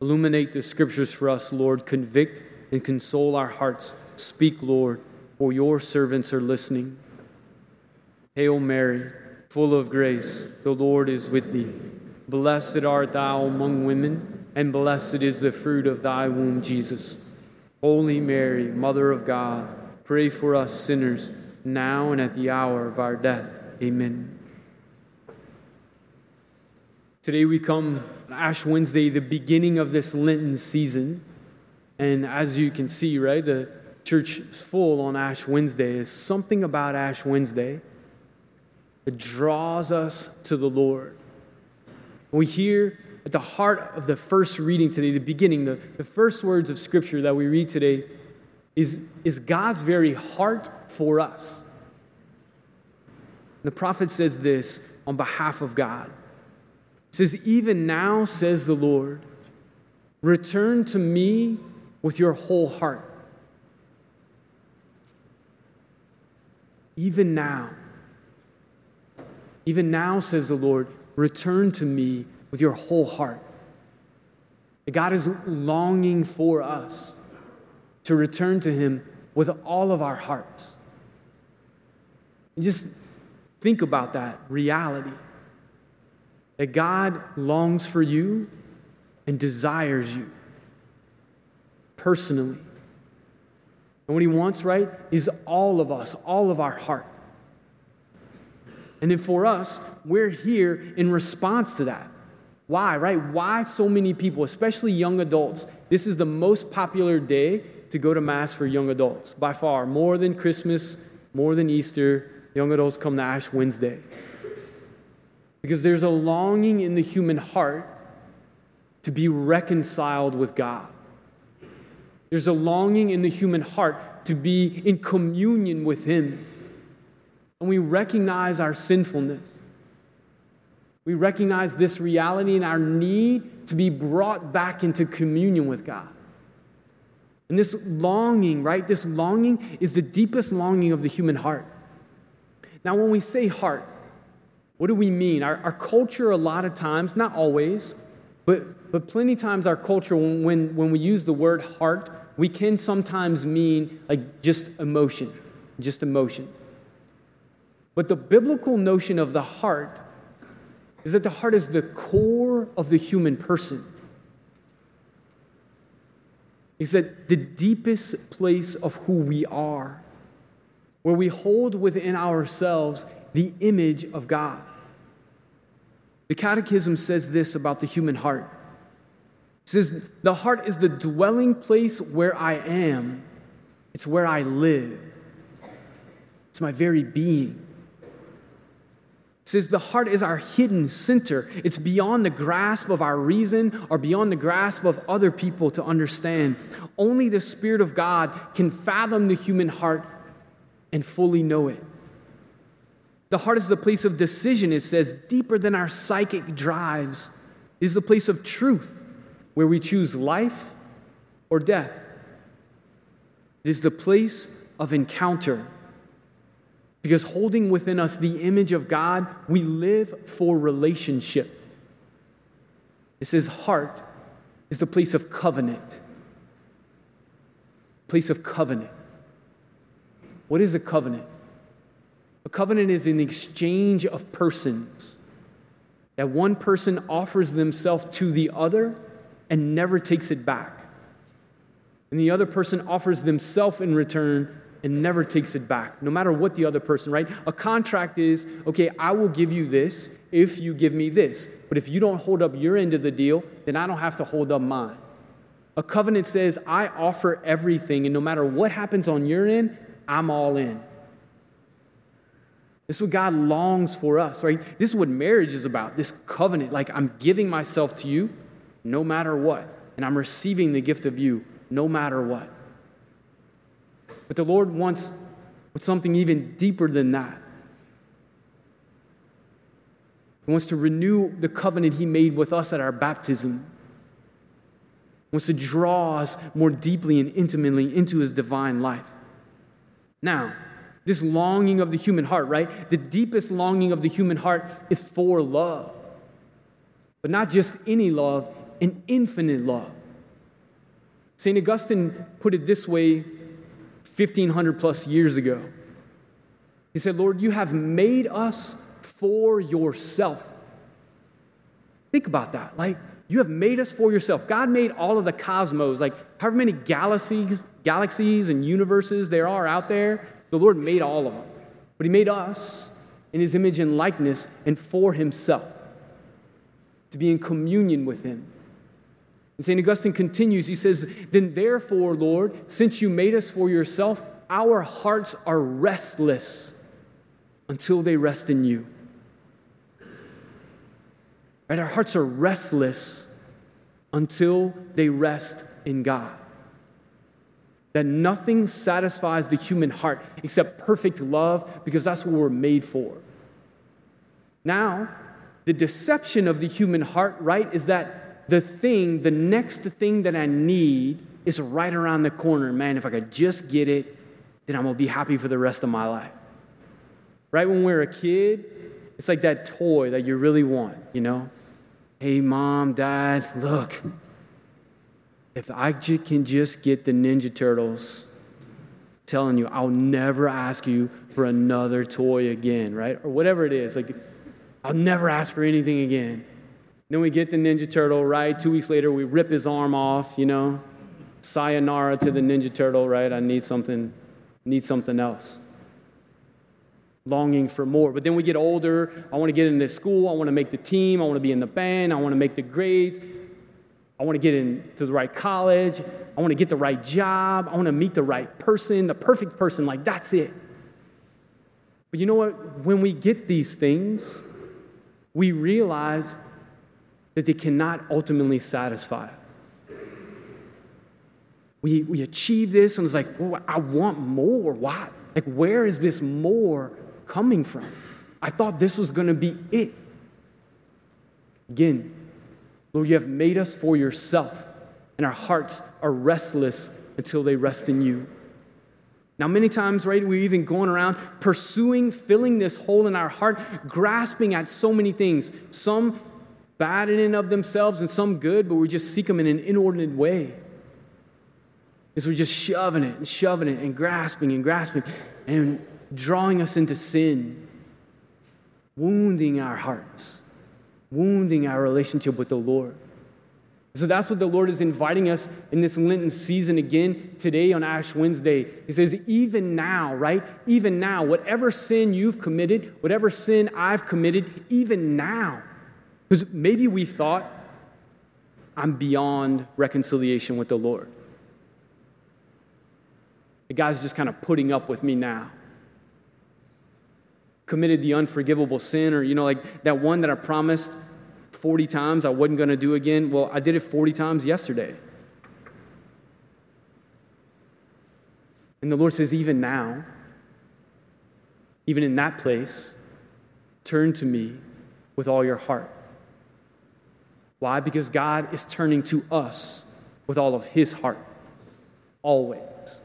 Illuminate the scriptures for us, Lord. Convict and console our hearts. Speak, Lord, for your servants are listening. Hail Mary, full of grace, the Lord is with thee. Blessed art thou among women, and blessed is the fruit of thy womb, Jesus. Holy Mary, Mother of God, pray for us sinners, now and at the hour of our death. Amen. Today we come Ash Wednesday, the beginning of this Lenten season. And as you can see, right, the church is full on Ash Wednesday. Is something about Ash Wednesday that draws us to the Lord. We hear at the heart of the first reading today, the beginning, the, the first words of Scripture that we read today is, is God's very heart for us. The prophet says this on behalf of God. He says, Even now, says the Lord, return to me with your whole heart. Even now, even now, says the Lord, return to me with your whole heart. God is longing for us to return to Him with all of our hearts. And just think about that reality that God longs for you and desires you personally. And what He wants, right, is all of us, all of our heart. And then for us, we're here in response to that. Why, right? Why so many people, especially young adults? This is the most popular day to go to Mass for young adults by far. More than Christmas, more than Easter, young adults come to Ash Wednesday. Because there's a longing in the human heart to be reconciled with God. There's a longing in the human heart to be in communion with Him and we recognize our sinfulness. We recognize this reality and our need to be brought back into communion with God. And this longing, right? This longing is the deepest longing of the human heart. Now, when we say heart, what do we mean? Our, our culture, a lot of times, not always, but, but plenty times, our culture, when, when, we use the word heart, we can sometimes mean like just emotion, just emotion. But the biblical notion of the heart is that the heart is the core of the human person. Is that the deepest place of who we are, where we hold within ourselves the image of God. The Catechism says this about the human heart. It says, The heart is the dwelling place where I am, it's where I live, it's my very being says the heart is our hidden center. It's beyond the grasp of our reason or beyond the grasp of other people to understand. Only the Spirit of God can fathom the human heart and fully know it. The heart is the place of decision, it says, deeper than our psychic drives. It is the place of truth where we choose life or death. It is the place of encounter because holding within us the image of God, we live for relationship. It says, heart is the place of covenant. Place of covenant. What is a covenant? A covenant is an exchange of persons. That one person offers themselves to the other and never takes it back. And the other person offers themselves in return and never takes it back, no matter what the other person, right? A contract is, okay, I will give you this if you give me this. But if you don't hold up your end of the deal, then I don't have to hold up mine. A covenant says, I offer everything, and no matter what happens on your end, I'm all in. This is what God longs for us, right? This is what marriage is about this covenant. Like, I'm giving myself to you no matter what, and I'm receiving the gift of you no matter what. But the Lord wants something even deeper than that. He wants to renew the covenant He made with us at our baptism. He wants to draw us more deeply and intimately into His divine life. Now, this longing of the human heart, right? The deepest longing of the human heart is for love. But not just any love, an infinite love. St. Augustine put it this way 1500 plus years ago. He said, Lord, you have made us for yourself. Think about that. Like, you have made us for yourself. God made all of the cosmos, like however many galaxies, galaxies and universes there are out there. The Lord made all of them. But He made us in His image and likeness and for Himself to be in communion with Him. And St. Augustine continues, he says, Then therefore, Lord, since you made us for yourself, our hearts are restless until they rest in you. Right? Our hearts are restless until they rest in God. That nothing satisfies the human heart except perfect love because that's what we're made for. Now, the deception of the human heart, right, is that the thing, the next thing that I need is right around the corner. Man, if I could just get it, then I'm gonna be happy for the rest of my life. Right when we're a kid, it's like that toy that you really want, you know? Hey, mom, dad, look, if I can just get the Ninja Turtles, telling you, I'll never ask you for another toy again, right? Or whatever it is. Like, I'll never ask for anything again. Then we get the Ninja Turtle, right? Two weeks later, we rip his arm off, you know? Sayonara to the Ninja Turtle, right? I need something, need something else longing for more. But then we get older. I want to get into school. I want to make the team. I want to be in the band. I want to make the grades. I want to get into the right college. I want to get the right job. I want to meet the right person, the perfect person. Like, that's it. But you know what? When we get these things, we realize that they cannot ultimately satisfy. We, we achieve this, and it's like, I want more. Why? Like, where is this more coming from? I thought this was going to be it. Again, Lord, you have made us for yourself, and our hearts are restless until they rest in you. Now, many times, right, we're even going around pursuing, filling this hole in our heart, grasping at so many things, some bad in and of themselves and some good, but we just seek them in an inordinate way. Is we're just shoving it and shoving it and grasping and grasping. And drawing us into sin, wounding our hearts, wounding our relationship with the Lord. So that's what the Lord is inviting us in this Lenten season again today on Ash Wednesday. He says, even now, right? Even now, whatever sin you've committed, whatever sin I've committed, even now. Because maybe we thought, I'm beyond reconciliation with the Lord. The guy's just kind of putting up with me now committed the unforgivable sin, or, you know, like that one that I promised 40 times I wasn't going to do again. Well, I did it 40 times yesterday. And the Lord says, even now, even in that place, turn to me with all your heart. Why? Because God is turning to us with all of his heart. Always.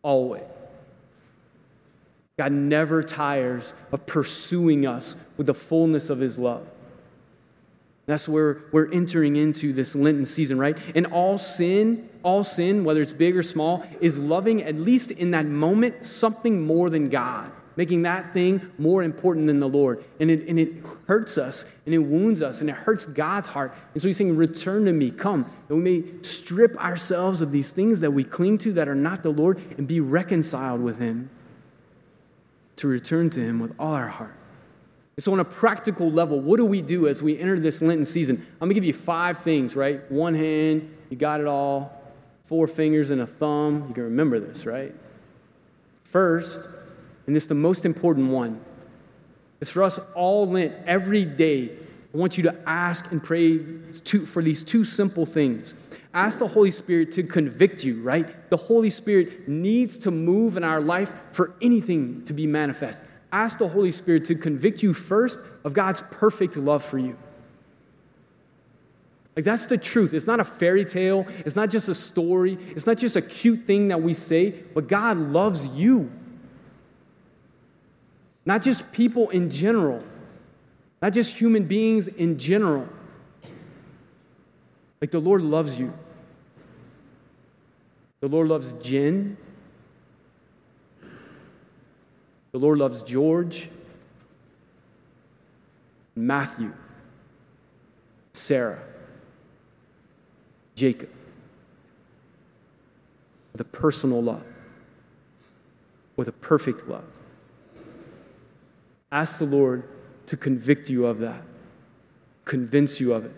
Always. God never tires of pursuing us with the fullness of his love. That's where we're entering into this Lenten season, right? And all sin, all sin, whether it's big or small, is loving, at least in that moment, something more than God, making that thing more important than the Lord. And it, and it hurts us, and it wounds us, and it hurts God's heart. And so he's saying, Return to me, come, that we may strip ourselves of these things that we cling to that are not the Lord and be reconciled with him to return to Him with all our heart. And so, on a practical level, what do we do as we enter this Lenten season? I'm gonna give you five things, right? One hand, you got it all, four fingers and a thumb. You can remember this, right? First, and this is the most important one, is for us all Lent every day. I want you to ask and pray for these two simple things ask the Holy Spirit to convict you, right? The Holy Spirit needs to move in our life for anything to be manifest. Ask the Holy Spirit to convict you first of God's perfect love for you. Like, that's the truth. It's not a fairy tale. It's not just a story. It's not just a cute thing that we say, but God loves you. Not just people in general, not just human beings in general. Like the Lord loves you. The Lord loves Jen. The Lord loves George, Matthew, Sarah, Jacob. With a personal love, with a perfect love. Ask the Lord to convict you of that, convince you of it.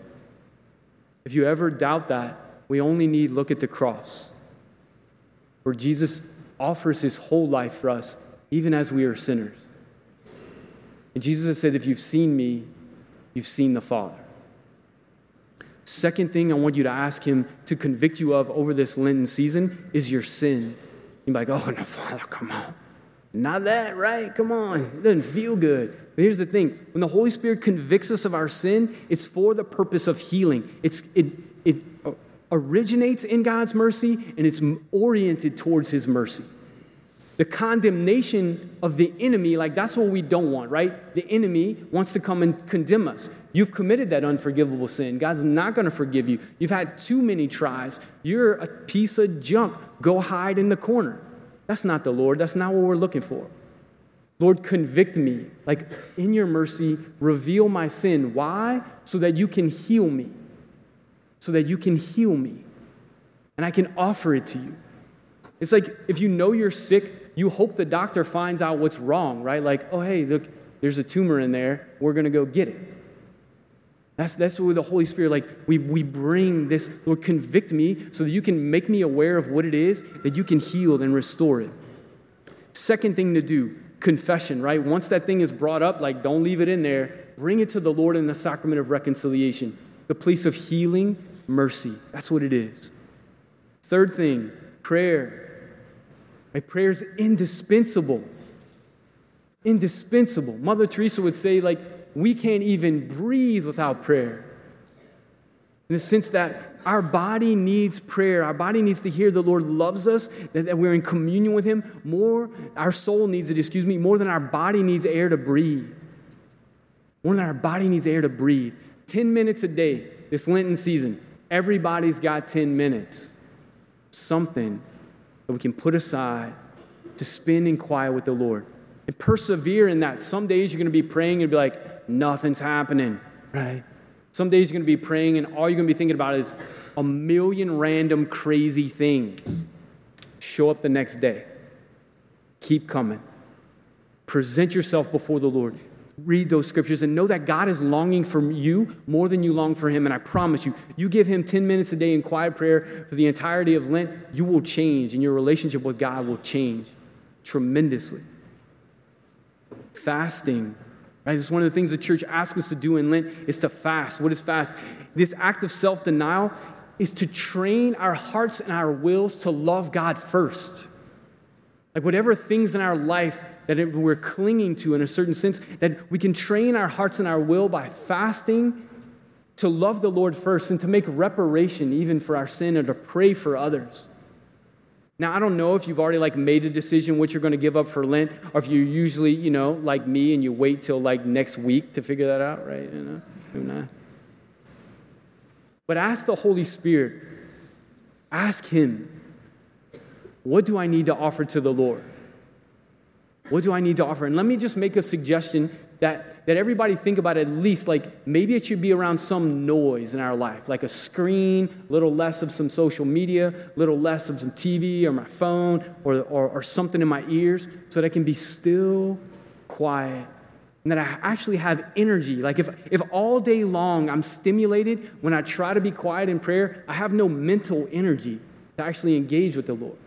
If you ever doubt that, we only need look at the cross, where Jesus offers his whole life for us, even as we are sinners. And Jesus has said, If you've seen me, you've seen the Father. Second thing I want you to ask him to convict you of over this Lenten season is your sin. You're like, oh no, Father, come on. Not that, right? Come on. It doesn't feel good. But here's the thing when the Holy Spirit convicts us of our sin, it's for the purpose of healing. It's, it, it originates in God's mercy and it's oriented towards His mercy. The condemnation of the enemy, like that's what we don't want, right? The enemy wants to come and condemn us. You've committed that unforgivable sin. God's not going to forgive you. You've had too many tries. You're a piece of junk. Go hide in the corner. That's not the Lord. That's not what we're looking for. Lord, convict me. Like, in your mercy, reveal my sin. Why? So that you can heal me. So that you can heal me. And I can offer it to you. It's like if you know you're sick, you hope the doctor finds out what's wrong, right? Like, oh, hey, look, there's a tumor in there. We're going to go get it. That's, that's what the Holy Spirit, like, we, we bring this, Lord, convict me so that you can make me aware of what it is, that you can heal and restore it. Second thing to do, confession, right? Once that thing is brought up, like, don't leave it in there. Bring it to the Lord in the sacrament of reconciliation, the place of healing, mercy. That's what it is. Third thing, prayer. My Prayer is indispensable. Indispensable. Mother Teresa would say, like, we can't even breathe without prayer. In the sense that our body needs prayer. Our body needs to hear the Lord loves us, that, that we're in communion with Him. More, our soul needs it, excuse me, more than our body needs air to breathe. More than our body needs air to breathe. 10 minutes a day, this Lenten season, everybody's got 10 minutes. Something that we can put aside to spend in quiet with the Lord and persevere in that. Some days you're going to be praying and be like, nothing's happening, right? Some days you're going to be praying and all you're going to be thinking about is a million random crazy things. Show up the next day. Keep coming. Present yourself before the Lord. Read those scriptures and know that God is longing for you more than you long for Him. And I promise you, you give Him 10 minutes a day in quiet prayer for the entirety of Lent, you will change and your relationship with God will change tremendously. Fasting Right? It's one of the things the church asks us to do in Lent is to fast. What is fast? This act of self-denial is to train our hearts and our wills to love God first. Like whatever things in our life that we're clinging to in a certain sense, that we can train our hearts and our will by fasting to love the Lord first and to make reparation even for our sin and to pray for others. Now, I don't know if you've already like made a decision what you're going to give up for Lent, or if you usually, you know, like me, and you wait till like next week to figure that out, right? You know, maybe not. But ask the Holy Spirit. Ask Him, what do I need to offer to the Lord? What do I need to offer? And let me just make a suggestion that, that everybody think about at least like maybe it should be around some noise in our life, like a screen, a little less of some social media, a little less of some TV or my phone or, or, or something in my ears so that I can be still, quiet, and that I actually have energy. Like if, if all day long I'm stimulated when I try to be quiet in prayer, I have no mental energy to actually engage with the Lord.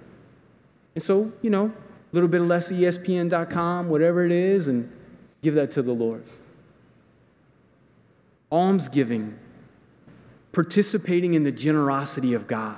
And so, you know, a little bit of less ESPN.com, whatever it is, and Give that to the Lord. Almsgiving, participating in the generosity of God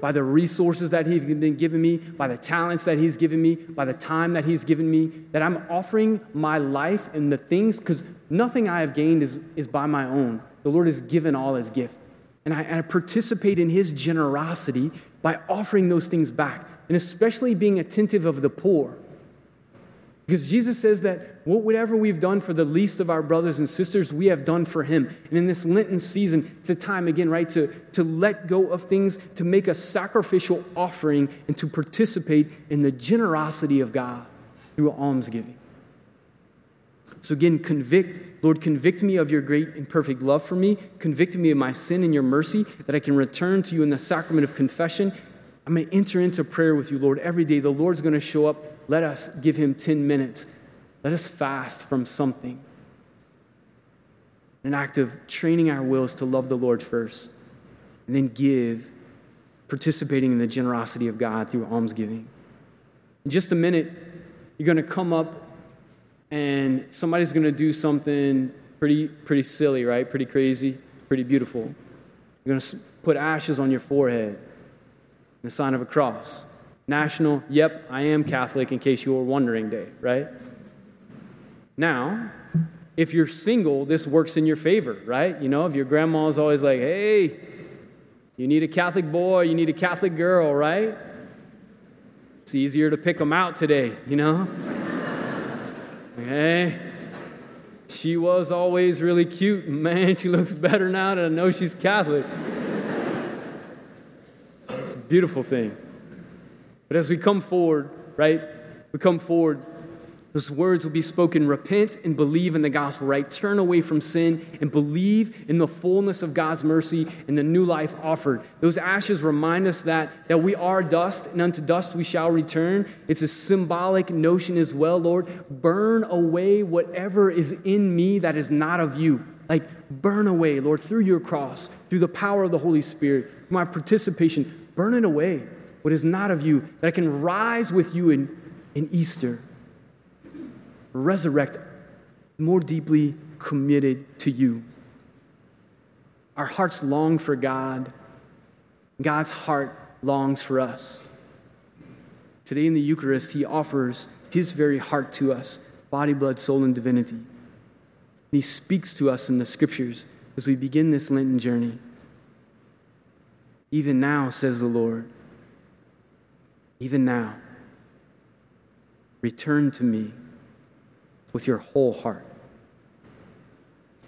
by the resources that He's been giving me, by the talents that He's given me, by the time that He's given me, that I'm offering my life and the things, because nothing I have gained is, is by my own. The Lord has given all His gift. And I, and I participate in His generosity by offering those things back, and especially being attentive of the poor. Because Jesus says that whatever we've done for the least of our brothers and sisters, we have done for him. And in this Lenten season, it's a time again, right, to, to let go of things, to make a sacrificial offering, and to participate in the generosity of God through almsgiving. So again, convict, Lord, convict me of your great and perfect love for me. Convict me of my sin and your mercy, that I can return to you in the sacrament of confession. I'm going to enter into prayer with you, Lord, every day. The Lord's going to show up let us give him 10 minutes. Let us fast from something. An act of training our wills to love the Lord first, and then give, participating in the generosity of God through almsgiving. In just a minute, you're going to come up and somebody's going to do something pretty, pretty silly, right? Pretty crazy, pretty beautiful. You're going to put ashes on your forehead, the sign of a cross. National, yep, I am Catholic in case you were wondering day, right? Now, if you're single, this works in your favor, right? You know, if your grandma's always like, hey, you need a Catholic boy, you need a Catholic girl, right? It's easier to pick them out today, you know? okay. She was always really cute. Man, she looks better now that I know she's Catholic. Beautiful thing. But as we come forward, right, we come forward, those words will be spoken repent and believe in the gospel, right? Turn away from sin and believe in the fullness of God's mercy and the new life offered. Those ashes remind us that, that we are dust and unto dust we shall return. It's a symbolic notion as well, Lord. Burn away whatever is in me that is not of you. Like, burn away, Lord, through your cross, through the power of the Holy Spirit, my participation, burn it away what is not of you, that I can rise with you in, in Easter, resurrect more deeply committed to you. Our hearts long for God, God's heart longs for us. Today in the Eucharist, He offers His very heart to us body, blood, soul, and divinity. And He speaks to us in the scriptures as we begin this Lenten journey. Even now, says the Lord, even now, return to me with your whole heart.